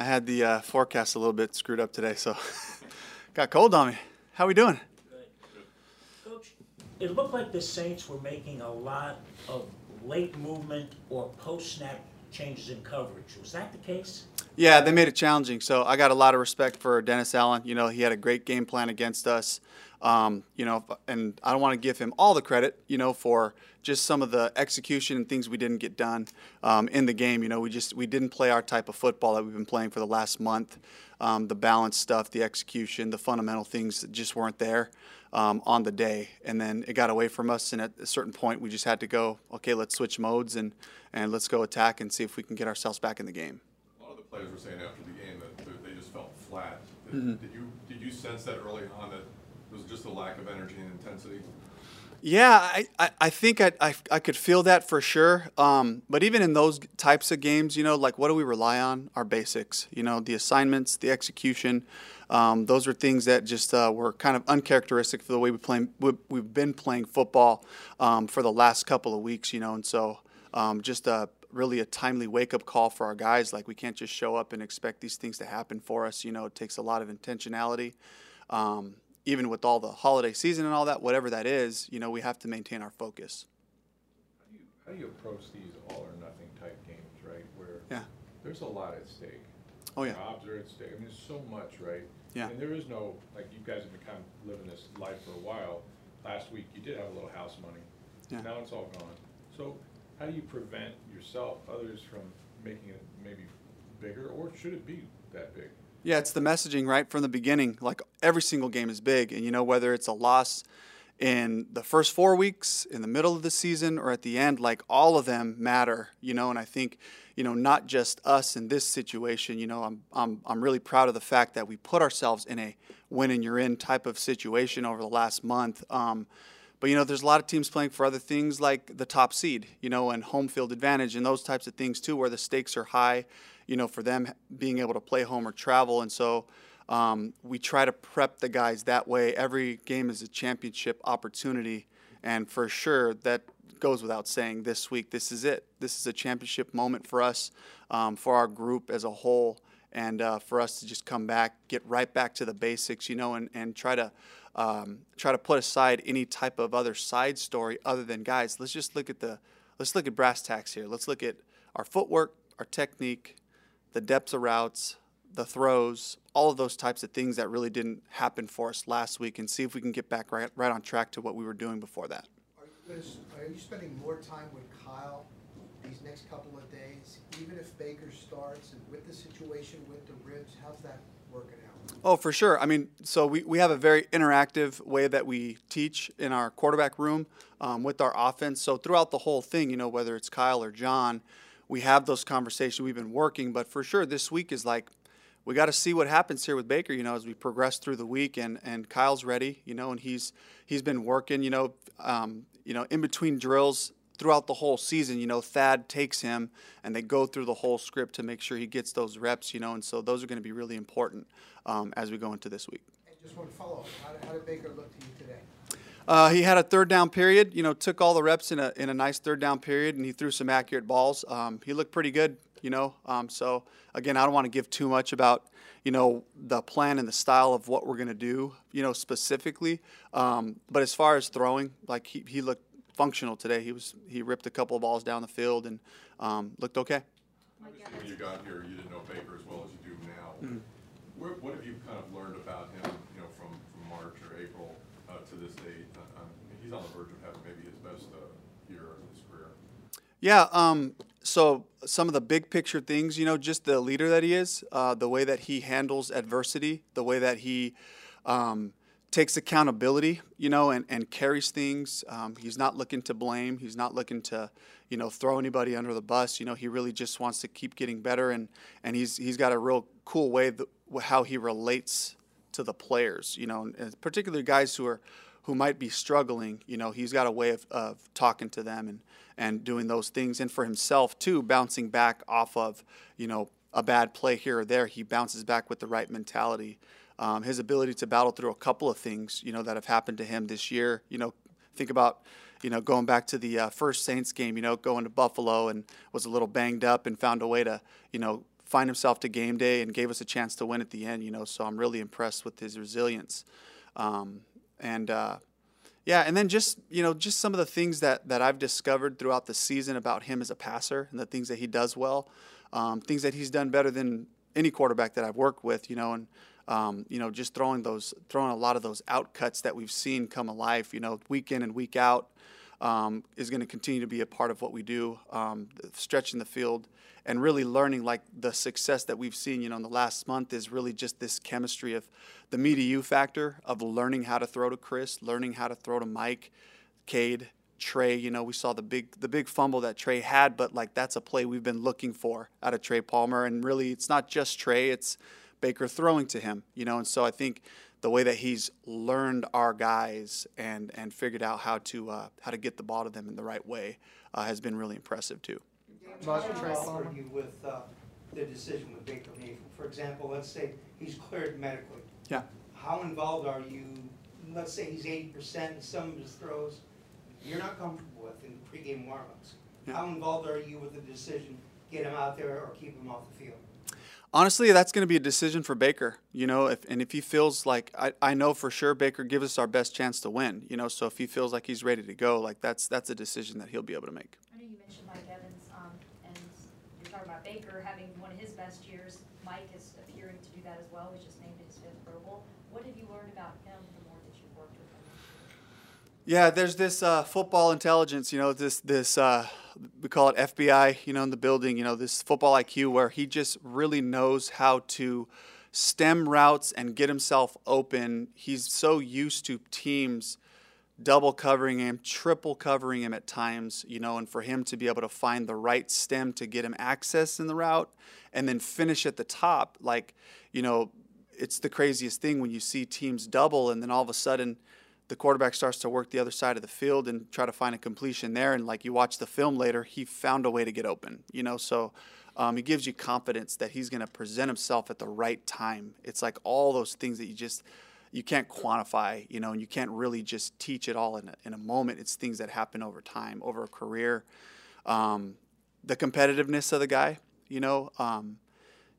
I had the uh, forecast a little bit screwed up today, so got cold on me. How we doing? Coach, it looked like the Saints were making a lot of late movement or post-snap changes in coverage. Was that the case? Yeah, they made it challenging. So I got a lot of respect for Dennis Allen. You know, he had a great game plan against us. Um, you know, and I don't want to give him all the credit, you know, for just some of the execution and things we didn't get done um, in the game. You know, we just we didn't play our type of football that we've been playing for the last month. Um, the balance stuff, the execution, the fundamental things just weren't there um, on the day, and then it got away from us. And at a certain point, we just had to go, okay, let's switch modes and and let's go attack and see if we can get ourselves back in the game. A lot of the players were saying after the game that they just felt flat. Did, did you did you sense that early on that it was just a lack of energy and intensity? Yeah, I, I, I think I, I, I could feel that for sure. Um, but even in those types of games, you know, like what do we rely on? Our basics, you know, the assignments, the execution. Um, those are things that just uh, were kind of uncharacteristic for the way we play, we, we've been playing football um, for the last couple of weeks, you know, and so um, just a, really a timely wake up call for our guys. Like we can't just show up and expect these things to happen for us. You know, it takes a lot of intentionality. Um, even with all the holiday season and all that, whatever that is, you know, we have to maintain our focus. How do you, how do you approach these all or nothing type games, right? Where Yeah. there's a lot at stake. Oh yeah. Jobs are at stake. I mean, there's so much, right? Yeah. And there is no, like, you guys have been kind of living this life for a while. Last week, you did have a little house money. Yeah. Now it's all gone. So how do you prevent yourself, others from making it maybe bigger, or should it be that big? Yeah, it's the messaging right from the beginning. Like every single game is big, and you know whether it's a loss in the first four weeks, in the middle of the season, or at the end, like all of them matter. You know, and I think you know not just us in this situation. You know, I'm I'm I'm really proud of the fact that we put ourselves in a win and you're in type of situation over the last month. Um, but you know, there's a lot of teams playing for other things like the top seed, you know, and home field advantage and those types of things too, where the stakes are high, you know, for them being able to play home or travel. And so um, we try to prep the guys that way. Every game is a championship opportunity, and for sure that goes without saying. This week, this is it. This is a championship moment for us, um, for our group as a whole, and uh, for us to just come back, get right back to the basics, you know, and, and try to um, try to put aside any type of other side story other than guys. Let's just look at the let's look at brass tacks here. Let's look at our footwork, our technique, the depths of routes, the throws, all of those types of things that really didn't happen for us last week, and see if we can get back right right on track to what we were doing before that. Are you, are you spending more time with Kyle these next couple of days, even if Baker starts and with the situation with the ribs, how's that working out? Oh, for sure. I mean, so we, we have a very interactive way that we teach in our quarterback room um, with our offense. So throughout the whole thing, you know, whether it's Kyle or John, we have those conversations. We've been working, but for sure, this week is like we got to see what happens here with Baker. You know, as we progress through the week, and and Kyle's ready. You know, and he's he's been working. You know, um, you know, in between drills throughout the whole season, you know, Thad takes him and they go through the whole script to make sure he gets those reps, you know, and so those are going to be really important um, as we go into this week. And just one follow-up, how did, how did Baker look to you today? Uh, he had a third down period, you know, took all the reps in a, in a nice third down period, and he threw some accurate balls. Um, he looked pretty good, you know. Um, so, again, I don't want to give too much about, you know, the plan and the style of what we're going to do, you know, specifically. Um, but as far as throwing, like, he, he looked functional today. He was he ripped a couple of balls down the field and um, looked okay. Obviously, when you got here, you didn't know Baker as well as you do now. Mm-hmm. Where, what have you kind of learned about him, you know, from, from March or April uh, to this date? Uh, he's on the verge of having maybe his best uh, year of his career. Yeah. Um, so some of the big picture things, you know, just the leader that he is, uh, the way that he handles adversity, the way that he um, takes accountability, you know, and, and carries things. Um, he's not looking to blame. He's not looking to, you know, throw anybody under the bus. You know, he really just wants to keep getting better, and and he's he's got a real cool way that, how he relates to the players. You know, and particularly guys who are who might be struggling. You know, he's got a way of, of talking to them and and doing those things, and for himself too, bouncing back off of you know a bad play here or there, he bounces back with the right mentality. Um, his ability to battle through a couple of things, you know, that have happened to him this year. You know, think about, you know, going back to the uh, first Saints game. You know, going to Buffalo and was a little banged up and found a way to, you know, find himself to game day and gave us a chance to win at the end. You know, so I'm really impressed with his resilience. Um, and uh, yeah, and then just you know just some of the things that that I've discovered throughout the season about him as a passer and the things that he does well, um, things that he's done better than any quarterback that I've worked with. You know, and um, you know just throwing those throwing a lot of those out cuts that we've seen come alive. You know, week in and week out. Um, is going to continue to be a part of what we do, um, stretching the field and really learning like the success that we've seen, you know, in the last month is really just this chemistry of the me to you factor of learning how to throw to Chris, learning how to throw to Mike, Cade, Trey. You know, we saw the big the big fumble that Trey had, but like that's a play we've been looking for out of Trey Palmer. And really, it's not just Trey; it's Baker throwing to him. You know, and so I think the way that he's learned our guys and and figured out how to uh, how to get the ball to them in the right way uh, has been really impressive too. How involved are you with uh, the decision with Baker Mayfield? For example, let's say he's cleared medically. Yeah. How involved are you, let's say he's eighty percent in some of his throws you're not comfortable with in pregame warmups? Yeah. How involved are you with the decision, get him out there or keep him off the field? Honestly, that's going to be a decision for Baker. You know, if and if he feels like I, I know for sure Baker gives us our best chance to win. You know, so if he feels like he's ready to go, like that's that's a decision that he'll be able to make. I know you mentioned Mike Evans, um, and you're talking about Baker having one of his best years. Mike is appearing to do that as well. He's just named his fifth Pro Bowl. What have you learned about him the more that you've worked with him? Yeah, there's this uh, football intelligence, you know, this this uh, we call it FBI, you know, in the building, you know, this football IQ where he just really knows how to stem routes and get himself open. He's so used to teams double covering him, triple covering him at times, you know, and for him to be able to find the right stem to get him access in the route and then finish at the top, like, you know, it's the craziest thing when you see teams double and then all of a sudden the quarterback starts to work the other side of the field and try to find a completion there. And like you watch the film later, he found a way to get open, you know, so um, he gives you confidence that he's going to present himself at the right time. It's like all those things that you just, you can't quantify, you know, and you can't really just teach it all in a, in a moment. It's things that happen over time, over a career. Um, the competitiveness of the guy, you know, um,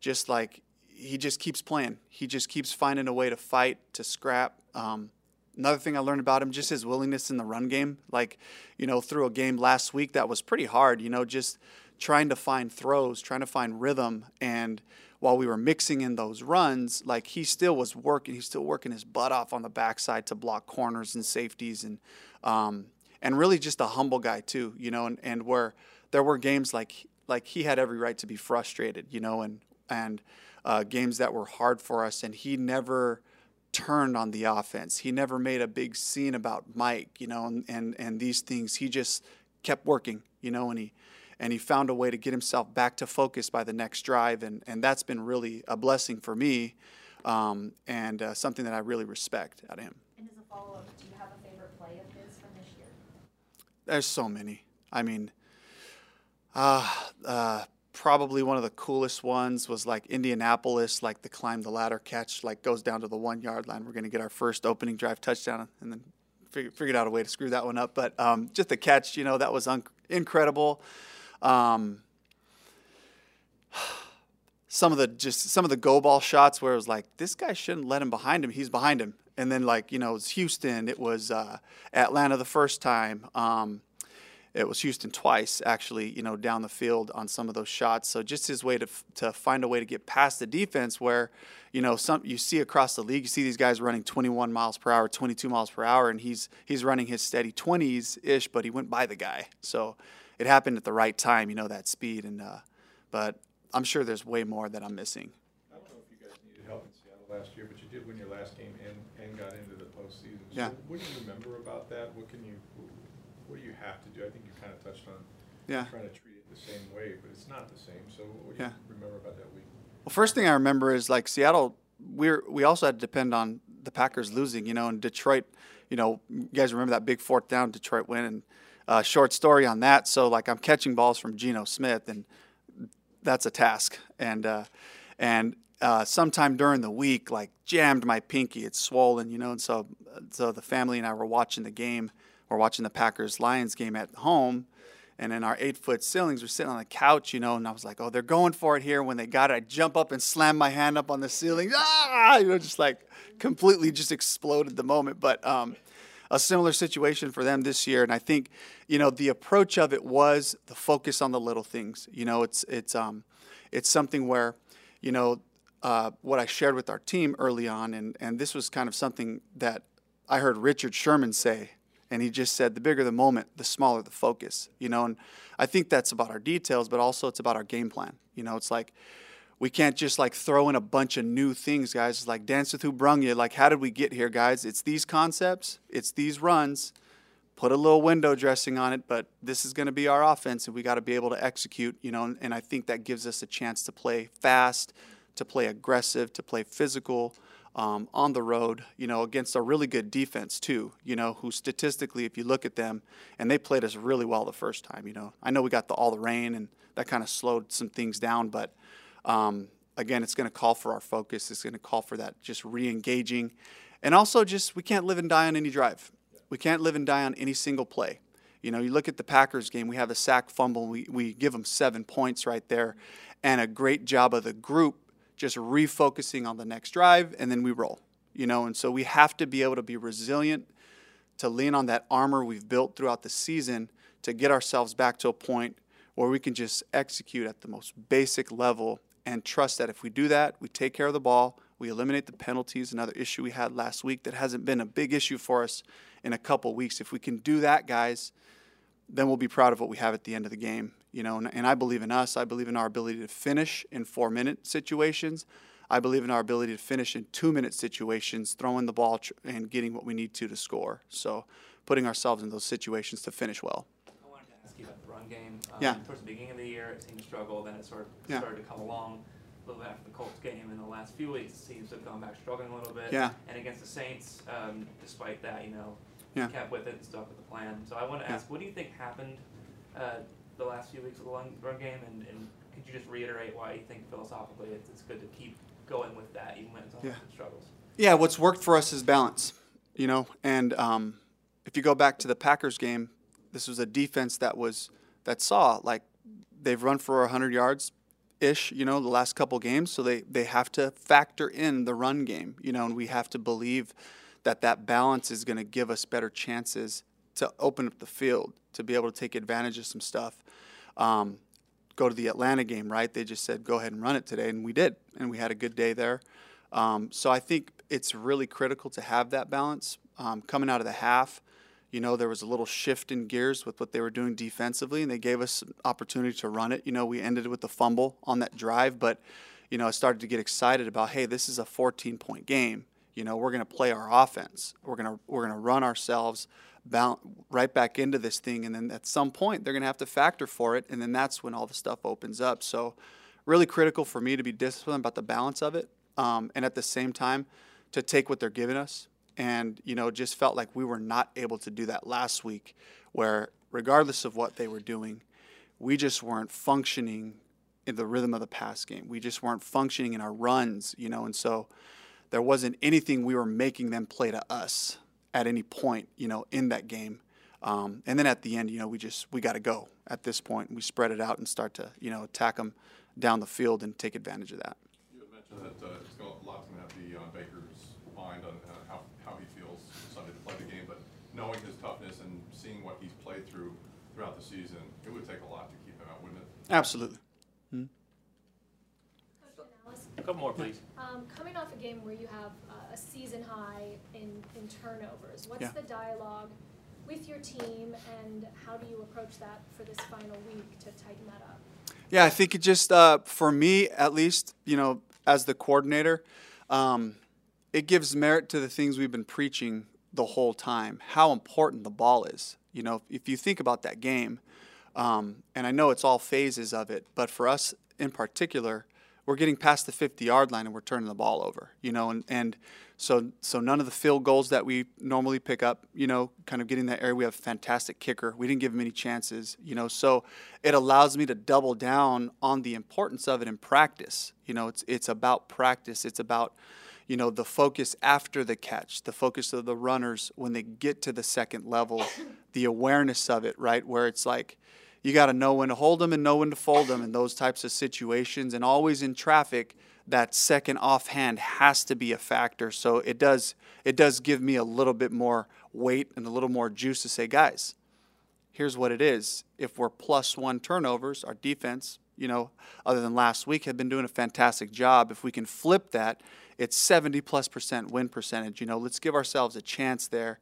just like he just keeps playing. He just keeps finding a way to fight, to scrap. Um, another thing I learned about him, just his willingness in the run game. Like, you know, through a game last week that was pretty hard, you know, just trying to find throws, trying to find rhythm. And while we were mixing in those runs, like he still was working, he's still working his butt off on the backside to block corners and safeties and, um, and really just a humble guy too, you know, and, and where there were games like, like he had every right to be frustrated, you know, and, and, uh, games that were hard for us. And he never, turned on the offense. He never made a big scene about Mike, you know, and, and, and these things. He just kept working, you know, and he and he found a way to get himself back to focus by the next drive, and, and that's been really a blessing for me, um, and uh, something that I really respect out of him. And as a follow up, do you have a favorite play of his from this year? There's so many. I mean, uh, uh, probably one of the coolest ones was like Indianapolis, like the climb the ladder catch, like goes down to the one yard line. We're going to get our first opening drive touchdown, and then figured, out a way to screw that one up. But um, just the catch, you know, that was un- incredible. Um, some of the just some of the go ball shots where it was like this guy shouldn't let him behind him. He's behind him, and then like you know it was Houston, it was uh, Atlanta the first time. Um, it was Houston twice, actually, you know, down the field on some of those shots. So just his way to to find a way to get past the defense, where, you know, some you see across the league, you see these guys running 21 miles per hour, 22 miles per hour, and he's he's running his steady 20s ish, but he went by the guy. So it happened at the right time, you know, that speed. And uh, but I'm sure there's way more that I'm missing. I don't know if you guys needed help in Seattle last year, but you did win your last game and, and got into the postseason. So Yeah. What do you remember about that? What can you, what do you have to do? I think you kind of touched on Yeah. trying to treat it the same way, but it's not the same. So what do you remember about that week? Well, first thing I remember is like Seattle. We're we also had to depend on the Packers losing. You know, and Detroit. You know, you guys remember that big fourth down Detroit win and uh, short story on that. So like I'm catching balls from Geno Smith, and that's a task. And uh, and uh, sometime during the week, like jammed my pinky. It's swollen, you know. And so so the family and I were watching the game. We're watching the Packers Lions game at home And in our eight foot ceilings, we're sitting on the couch, you know, and I was like, oh, they're going for it here. When they got it, I jump up and slam my hand up on the ceiling. Ah, you know, just like completely just exploded the moment. But um, a similar situation for them this year. And I think, you know, the approach of it was the focus on the little things. You know, it's it's um, it's something where, you know, uh, what I shared with our team early on, and and this was kind of something that I heard Richard Sherman say and he just said the bigger the moment the smaller the focus you know? And i think that's about our details but also it's about our game plan. You know it's like we can't just like throw in a bunch of new things guys. It's like dance with who brung you like how did we get here guys? It's these concepts it's these runs. Put a little window dressing on it but this is going to be our offense and we got to be able to execute you know? And, and i think that gives us a chance to play fast to play aggressive to play physical um, on the road, you know, against a really good defense too, you know, who statistically, if you look at them, and they played us really well the first time, you know. I know we got the, all the rain and that kind of slowed some things down, but um, again, it's going to call for our focus. It's going to call for that just re-engaging, and also just we can't live and die on any drive. We can't live and die on any single play. You know, you look at the Packers game. We have a sack fumble. We we give them seven points right there, and a great job of the group just refocusing on the next drive, and then we roll. You know, and so we have to be able to be resilient, to lean on that armor we've built throughout the season to get ourselves back to a point where we can just execute at the most basic level and trust that if we do that, we take care of the ball, we eliminate the penalties, another issue we had last week that hasn't been a big issue for us in a couple weeks. If we can do that, guys, then we'll be proud of what we have at the end of the game. You know, and, and I believe in us. I believe in our ability to finish in four minute situations. I believe in our ability to finish in two minute situations, throwing the ball tr- and getting what we need to to score. So, putting ourselves in those situations to finish well. I wanted to ask you about the run game. Um, Yeah. Towards the beginning of the year, it seemed to struggle. Then it sort of Yeah. started to come along a little bit after the Colts game. In the last few weeks, it seems to have gone back struggling a little bit. Yeah. And against the Saints, um, despite that, you know, Yeah. kept with it and stuck with the plan. So I want to Yeah. ask, what do you think happened uh, the last few weeks of the run, run game? And, and could you just reiterate why you think philosophically it's, it's good to keep going with that even when it's on Yeah. struggles? Yeah, what's worked for us is balance, you know. And um, if you go back to the Packers game, this was a defense that was that saw like they've run for hundred yards ish, you know, the last couple games. So they they have to factor in the run game, you know, and we have to believe that that balance is going to give us better chances to open up the field to be able to take advantage of some stuff. Um, go to the Atlanta game, right? They just said, go ahead and run it today. And we did. And we had a good day there. Um, so I think it's really critical to have that balance. Um, coming out of the half, you know, there was a little shift in gears with what they were doing defensively, and they gave us an opportunity to run it. You know, we ended with the fumble on that drive, but, you know, I started to get excited about, hey, this is a 14 point game. You know, we're going to play our offense. We're going to we're going to run ourselves right back into this thing, and then at some point they're going to have to factor for it, and then that's when all the stuff opens up. So, really critical for me to be disciplined about the balance of it, um, and at the same time to take what they're giving us. And you know, just felt like we were not able to do that last week, where regardless of what they were doing, we just weren't functioning in the rhythm of the pass game. We just weren't functioning in our runs, you know, and so there wasn't anything we were making them play to us at any point, you know, in that game. Um, and then at the end, you know, we just we got to go at this point. We spread it out and start to you know attack them down the field and take advantage of that. You had mentioned that uh, it's going, a lot's going to have to be on Baker's mind on uh, how, how he feels Sunday to play the game, but knowing his toughness and seeing what he's played through throughout the season, it would take a lot to keep him out, wouldn't it? Absolutely. Coach Canales, A couple more, please. um, coming off a game where you have uh, a season high in, in turnovers, what's Yeah. the dialogue with your team and how do you approach that for this final week to tighten that up? Yeah, I think it just uh, for me at least, you know, as the coordinator, um, it gives merit to the things we've been preaching the whole time. How important the ball is. You know, if you think about that game, um, and I know it's all phases of it, but for us in particular, we're getting past the 50 yard line and we're turning the ball over. You know, and and so so none of the field goals that we normally pick up. You know, kind of getting that area. We have a fantastic kicker. We didn't give him any chances. You know, so it allows me to double down on the importance of it in practice. You know, it's it's about practice. It's about you know the focus after the catch, the focus of the runners when they get to the second level, the awareness of it, right? Where it's like you got to know when to hold them and know when to fold them in those types of situations. And always in traffic, that second offhand has to be a factor. So it does it does give me a little bit more weight and a little more juice to say, guys, here's what it is. If we're plus one turnovers, our defense, you know, other than last week, have been doing a fantastic job. If we can flip that, it's 70 plus percent win percentage. You know, let's give ourselves a chance there,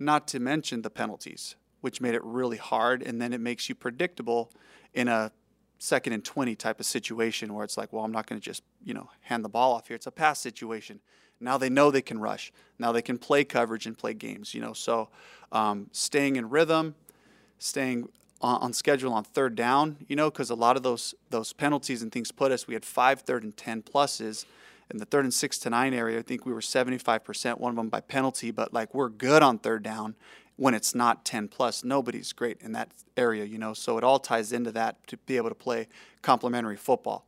not to mention the penalties, which made it really hard. And then it makes you predictable in a second and 20 type of situation where it's like, well, I'm not going to just, you know, hand the ball off here. It's a pass situation. Now they know they can rush. Now they can play coverage and play games, you know. So um, staying in rhythm, staying on, on schedule on third down, you know, because a lot of those those penalties and things put us. We had five third and ten pluses. In the third and six to nine area, I think we were 75%, one of them by penalty, but like we're good on third down when it's not 10 plus. Nobody's great in that area, you know, so it all ties into that to be able to play complementary football.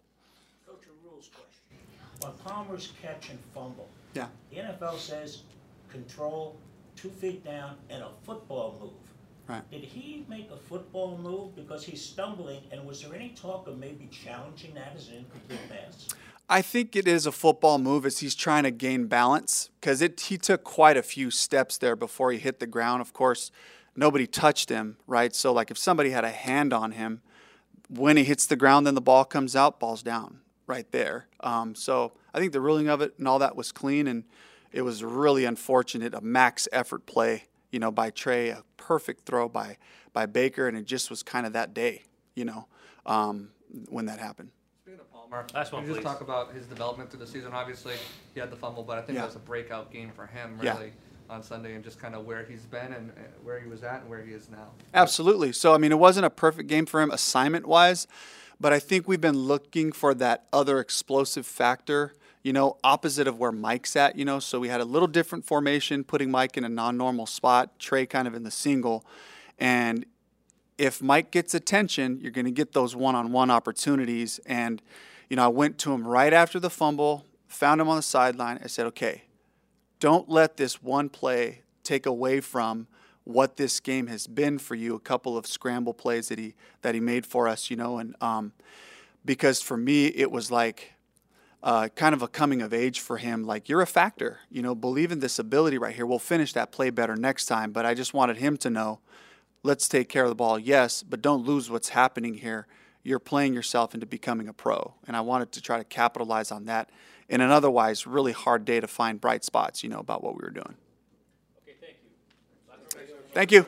Coach, a rules question. On Palmer's catch and fumble, Yeah. the NFL says control, two feet down, and a football move. Right. Did he make a football move because he's stumbling, and was there any talk of maybe challenging that as an incomplete pass? I think it is a football move as he's trying to gain balance because it he took quite a few steps there before he hit the ground. Of course, nobody touched him, right? So like if somebody had a hand on him, when he hits the ground, then the ball comes out, ball's down right there. Um, so I think the ruling of it and all that was clean, and it was really unfortunate. A max effort play, you know, by Trey, a perfect throw by by Baker, and it just was kind of that day, you know, um, when that happened. Speaking of Palmer, Last one, can you just please. talk about his development through the season? Obviously, he had the fumble, but I think Yeah. that was a breakout game for him, Yeah. really, on Sunday, and just kind of where he's been and uh, where he was at and where he is now. Absolutely. So, I mean, it wasn't a perfect game for him assignment wise, but I think we've been looking for that other explosive factor, you know, opposite of where Mike's at, you know. So, we had a little different formation, putting Mike in a non normal spot, Trey kind of in the single. And if Mike gets attention, you're going to get those one on one opportunities. And, you know, I went to him right after the fumble, found him on the sideline. I said, okay, don't let this one play take away from what this game has been for you. A couple of scramble plays that he that he made for us, you know, and um, because for me it was like uh, kind of a coming of age for him. Like you're a factor, you know. Believe in this ability right here. We'll finish that play better next time. But I just wanted him to know, let's take care of the ball, yes, but don't lose what's happening here. You're playing yourself into becoming a pro, and I wanted to try to capitalize on that in an otherwise really hard day to find bright spots, you know, about what we were doing. Okay, thank you. Thank you.